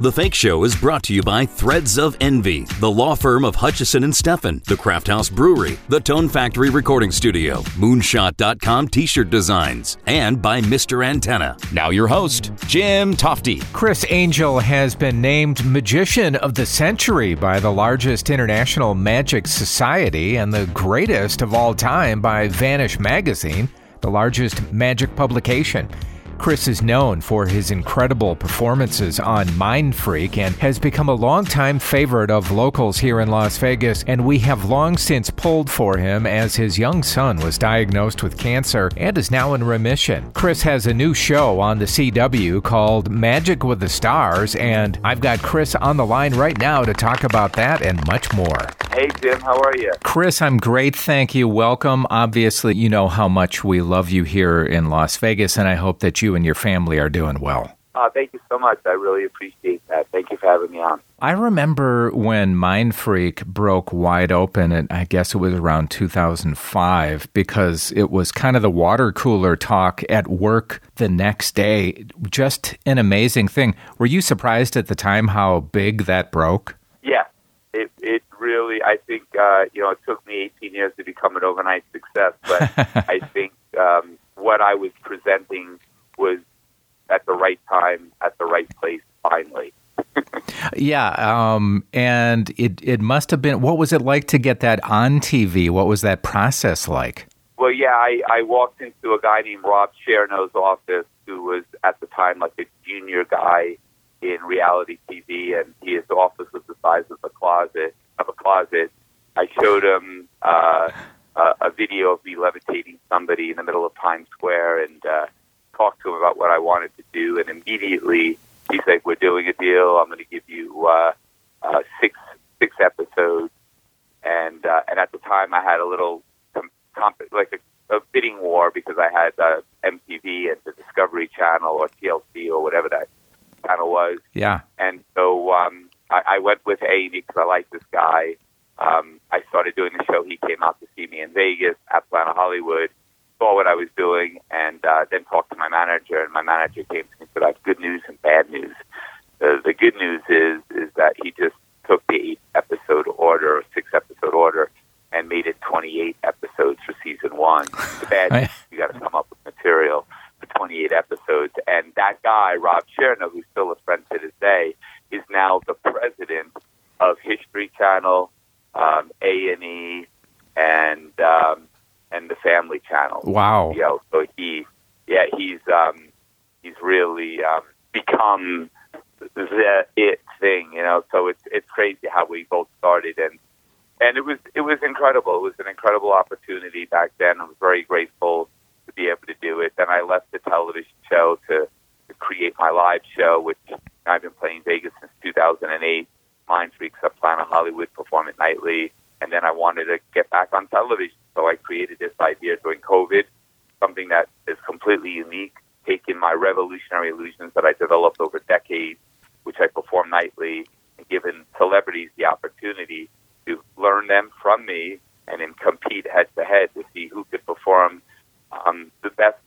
The Fake Show is brought to you by Threads of Envy, the law firm of Hutchison and Steffen, the Craft House Brewery, the Tone Factory Recording Studio, Moonshot.com T-shirt designs, and by Mr. Antenna. Now your host, Jim Tofte. Criss Angel has been named Magician of the Century by the largest international magic society and the greatest of all time by Vanish Magazine, the largest magic publication. Criss is known for his incredible performances on Mind Freak and has become a longtime favorite of locals here in Las Vegas, and we have long since pulled for him as his young son was diagnosed with cancer and is now in remission. Criss has a new show on the CW called Magic with the Stars, and I've got Criss on the line right now to talk about that and much more. Hey, Jim, how are you? Criss, I'm great. Thank you. Welcome. Obviously, you know how much we love you here in Las Vegas, and I hope that you and your family are doing well. Uh, thank you so much. I really appreciate that. Thank you for having me on. I remember when Mind Freak broke wide open, and I guess it was around 2005, because it was kind of the water cooler talk at work the next day. Just an amazing thing. Were you surprised at the time how big that broke? Yeah, it, it really, I think, uh, you know, it took me 18 years to become an overnight success, but I think um, what I was presenting was at the right time, at the right place, finally. yeah, um, and it it must have been. What was it like to get that on TV? What was that process like? Well, yeah, I, I walked into a guy named Rob Sharenow's office, who was at the time like a junior guy in reality TV, and his office was the size of a closet. Of a closet, I showed him uh, a, a video of me levitating somebody in the middle of Times Square, and uh, talked to him about what I wanted to do, and immediately he's like, "We're doing a deal. I'm going to give you uh, uh, six six episodes." And uh, and at the time, I had a little com- comp- like a, a bidding war because I had uh, MTV and the Discovery Channel or TLC or whatever that channel was. Yeah. And so um, I, I went with A because I like this guy. Um, I started doing the show. He came out to see me in Vegas at Planet Hollywood saw what I was doing and uh, then talked to my manager, and my manager came to me and said, "I have good news and bad news. Uh, the good news is is that he just took the eight episode order, or six episode order, and made it 28 episodes for season one. The bad news, you got to come up with material for 28 episodes, and that guy, Rob Sharenow, who's still a friend to this day, now the president of History Channel, um, A and E, and um, and the Family Channel. Wow. You know, so he, yeah, he's um, he's really um, become the it thing. You know, so it's it's crazy how we both started and. And it was it was incredible. It was an incredible opportunity back then. I was very grateful to be able to do it. Then I left the television show to, to create my live show, which I've been playing Vegas 2008. Mind Freaks at Planet Hollywood, perform it nightly, and then I wanted to get back on television. So I created this idea during COVID, something that is completely unique, taking my revolutionary illusions that I developed over decades, which I perform nightly, and giving celebrities the opportunity to learn them from me and then compete head to head to see who could perform um, the best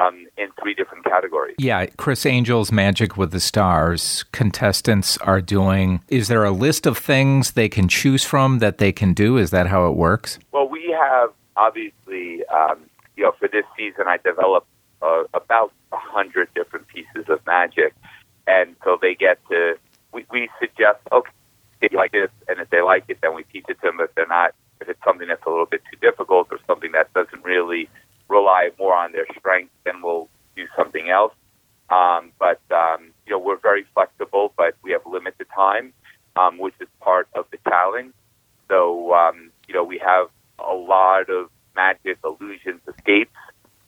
um, in three different categories. Yeah, Criss Angel's Magic with the Stars contestants are doing. Is there a list of things they can choose from that they can do? Is that how it works? Well, we have obviously, um, you know, for this season, I developed uh, about a hundred different pieces of magic, and so they get to. We, we suggest, okay, if you like this, and if they like it, then we teach it to them. If they're not, if it's something that's a little bit too difficult or something that doesn't really rely more on their strength, then we'll do something else. Um, but um, you know, we're very flexible, but we have limited time, um, which is part of the challenge. So um, you know, we have a lot of magic, illusions, escapes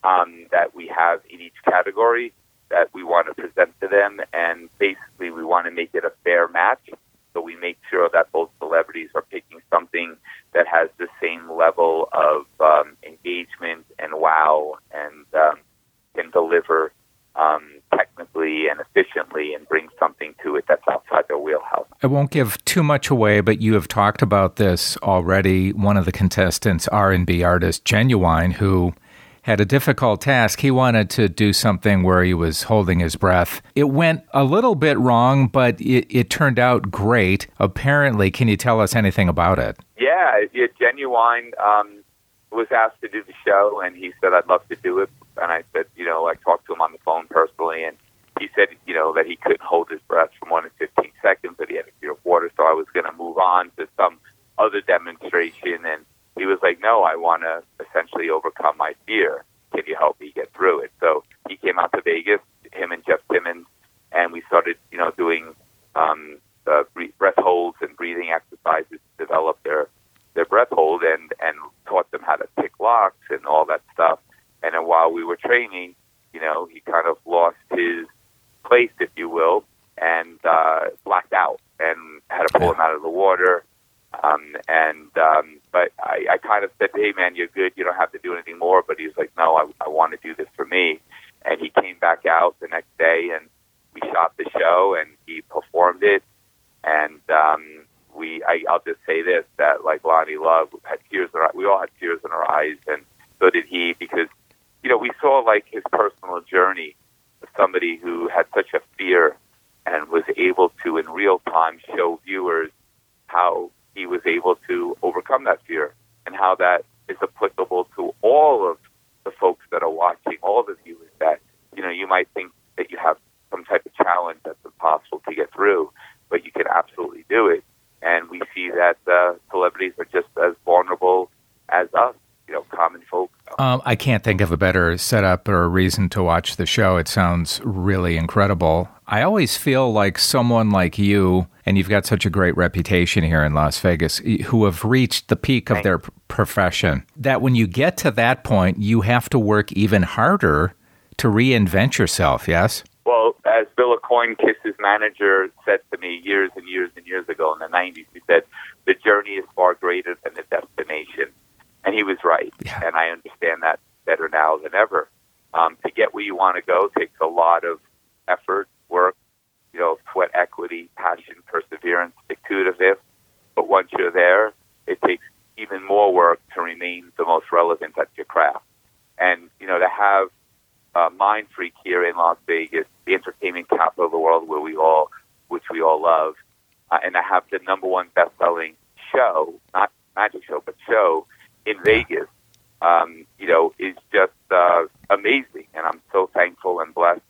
um, that we have in each category that we want to present to them, and basically we want to make it a fair match. So we make sure that both celebrities are picking something that has the same level of um, engagement and wow, and um, can deliver um, technically and efficiently and bring something to it that's outside their wheelhouse. I won't give too much away, but you have talked about this already. One of the contestants, R&B artist Ginuwine, who had a difficult task. He wanted to do something where he was holding his breath. It went a little bit wrong, but it, it turned out great. Apparently, can you tell us anything about it? Yeah, yeah Ginuwine um, was asked to do the show, and he said, I'd love to do it. And I said, you know, I talked to him on the phone personally, and he said, you know, that he couldn't hold his breath for more than 15 seconds, that he had a fear of water, so I was going to move on to some other demonstration. And he was like, no, I want to essentially overcome my fear. Can you help me get through it? So he came out to Vegas, him and Jeff Timmons, and we started, you know, doing um, uh, breath holds and breathing exercises to develop their their breath hold and and taught them how to pick locks and all that stuff. And then while we were training, you know, he kind of lost his place, if you will, and uh, blacked out and had to pull him out of the water. Um, and um, but I, I kind of said, "Hey, man, you're good. You don't have to do anything more." But he's like, "No, I, I want to do this for me." And he came back out the next day, and we shot the show, and he performed it. And um, we, I, I'll just say this: that like Loni Love had tears in our, we all had tears in our eyes, and so did he, because you know we saw like his personal journey of somebody who had such a fear and was able to in real time show viewers how he was able to overcome that fear and how that is applicable to all of the folks that are watching, all the viewers that, you know, you might think that you have some type of challenge that's impossible to get through, but you can absolutely do it. And we see that uh, celebrities are just as vulnerable as us, you know, common folks. Um, I can't think of a better setup or a reason to watch the show. It sounds really incredible. I always feel like someone like you, and you've got such a great reputation here in Las Vegas, who have reached the peak of their profession, that when you get to that point, you have to work even harder to reinvent yourself, yes? Well, as Bill Aucoin, Kiss's manager, said to me years and years and years ago in the 90s, he said, the journey is far greater than the destination. And he was right. Yeah. And I understand that better now than ever. Um, to get where you want to go takes a lot of effort, work, you know, sweat equity, passion, perseverance, stick to it if. But once you're there, it takes even more work to remain the most relevant at your craft. And, you know, to have uh, Mind Freak here in Las Vegas, the entertainment capital of the world where we all, which we all love, uh, and to have the number one best-selling show, not magic show, but show in Vegas, um, you know, is just uh, amazing. And I'm so thankful and blessed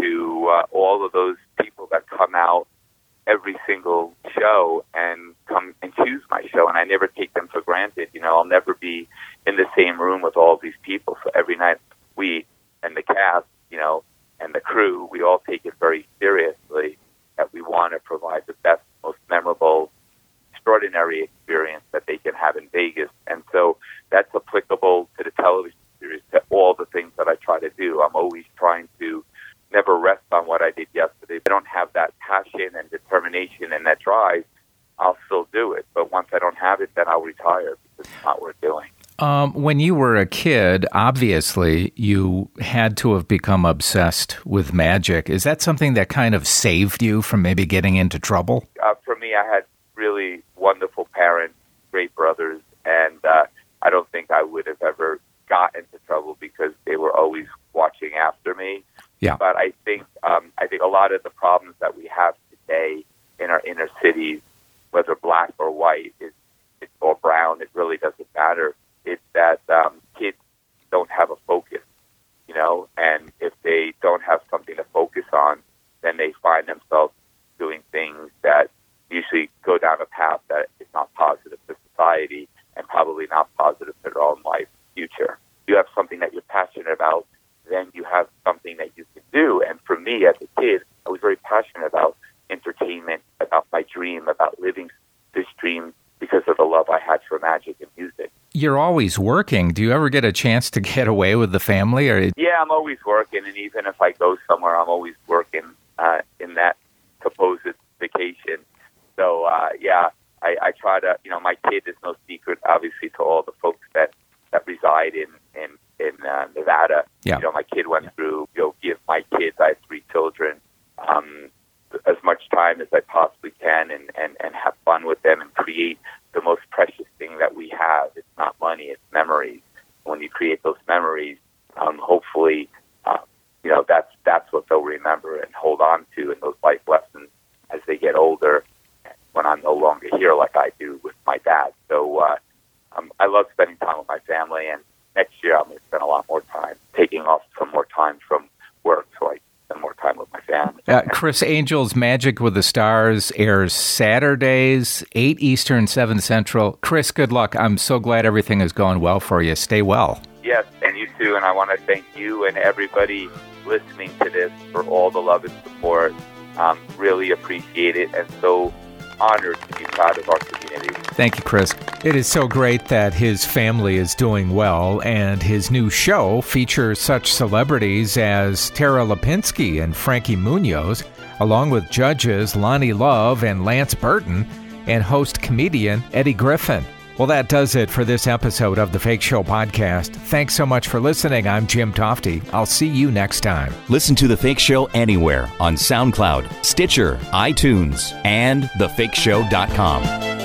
to uh, all of those people that come out every single show and come and choose my show. And I never take them for granted. You know, I'll never be in the same room with all these people. So every night we and the cast, you know, and the crew, we all take it very seriously that we want to provide the best, most memorable, extraordinary experience that they can have in Vegas. And so that's applicable to the television series, to all the things that I try to do. I'm always trying to never rest on what I did yesterday. If I don't have that passion and determination and that drive, I'll still do it. But once I don't have it, then I'll retire because it's not worth doing. Um, when you were a kid, obviously you had to have become obsessed with magic. Is that something that kind of saved you from maybe getting into trouble? Uh, for me, I had really wonderful parents, great brothers, and uh, I don't think I would have ever got into trouble because they were always watching after me. Yeah. But I think um, I think a lot of the problems that we have today in our inner cities, whether black or white, is, or brown, it really doesn't matter. It's that um, kids don't have a focus, you know, and if they don't have something to focus on, then they find themselves doing things that usually go down a path that is not positive for society and probably not positive for their own life future. You have something that you're passionate about, then you have something that you can do. And for me as a kid, I was very passionate about entertainment, about my dream, about living this dream because of the love I had for magic and music. You're always working. Do you ever get a chance to get away with the family? Or yeah, I'm always working, and even if I go somewhere, I'm always working uh, in that supposed vacation. So uh, yeah, I, I try to, you know, my kid is no secret, obviously, to all the folks that that reside in in in uh, Nevada. Yeah. You know, my kid went yeah. through. You know, give my kids. I have three children. Um, as much time as I possibly can, and and and have fun with them, and create the most precious thing that we have. It's not money; it's memories. When you create those memories, um, hopefully, uh, you know that's that's what they'll remember and hold on to, and those life lessons as they get older when I'm no longer here like I do with my dad. So uh, um, I love spending time with my family, and next year I'm going to spend a lot more time taking off some more time from work so I spend more time with my family. Uh, Criss Angel's Magic with the Stars airs Saturdays, 8 Eastern, 7 Central. Criss, good luck. I'm so glad everything is going well for you. Stay well. Yes, and you too. And I want to thank you and everybody listening to this for all the love and support. Um, really appreciate it, and so honored to be part of our community. Thank you, Criss. It is so great that his family is doing well, and his new show features such celebrities as Tara Lipinski and Frankie Muniz, along with judges Loni Love and Lance Burton, and host comedian Eddie Griffin. Well, that does it for this episode of the Fake Show podcast. Thanks so much for listening. I'm Jim Tofte. I'll see you next time. Listen to The Fake Show anywhere on SoundCloud, Stitcher, iTunes, and thefakeshow.com.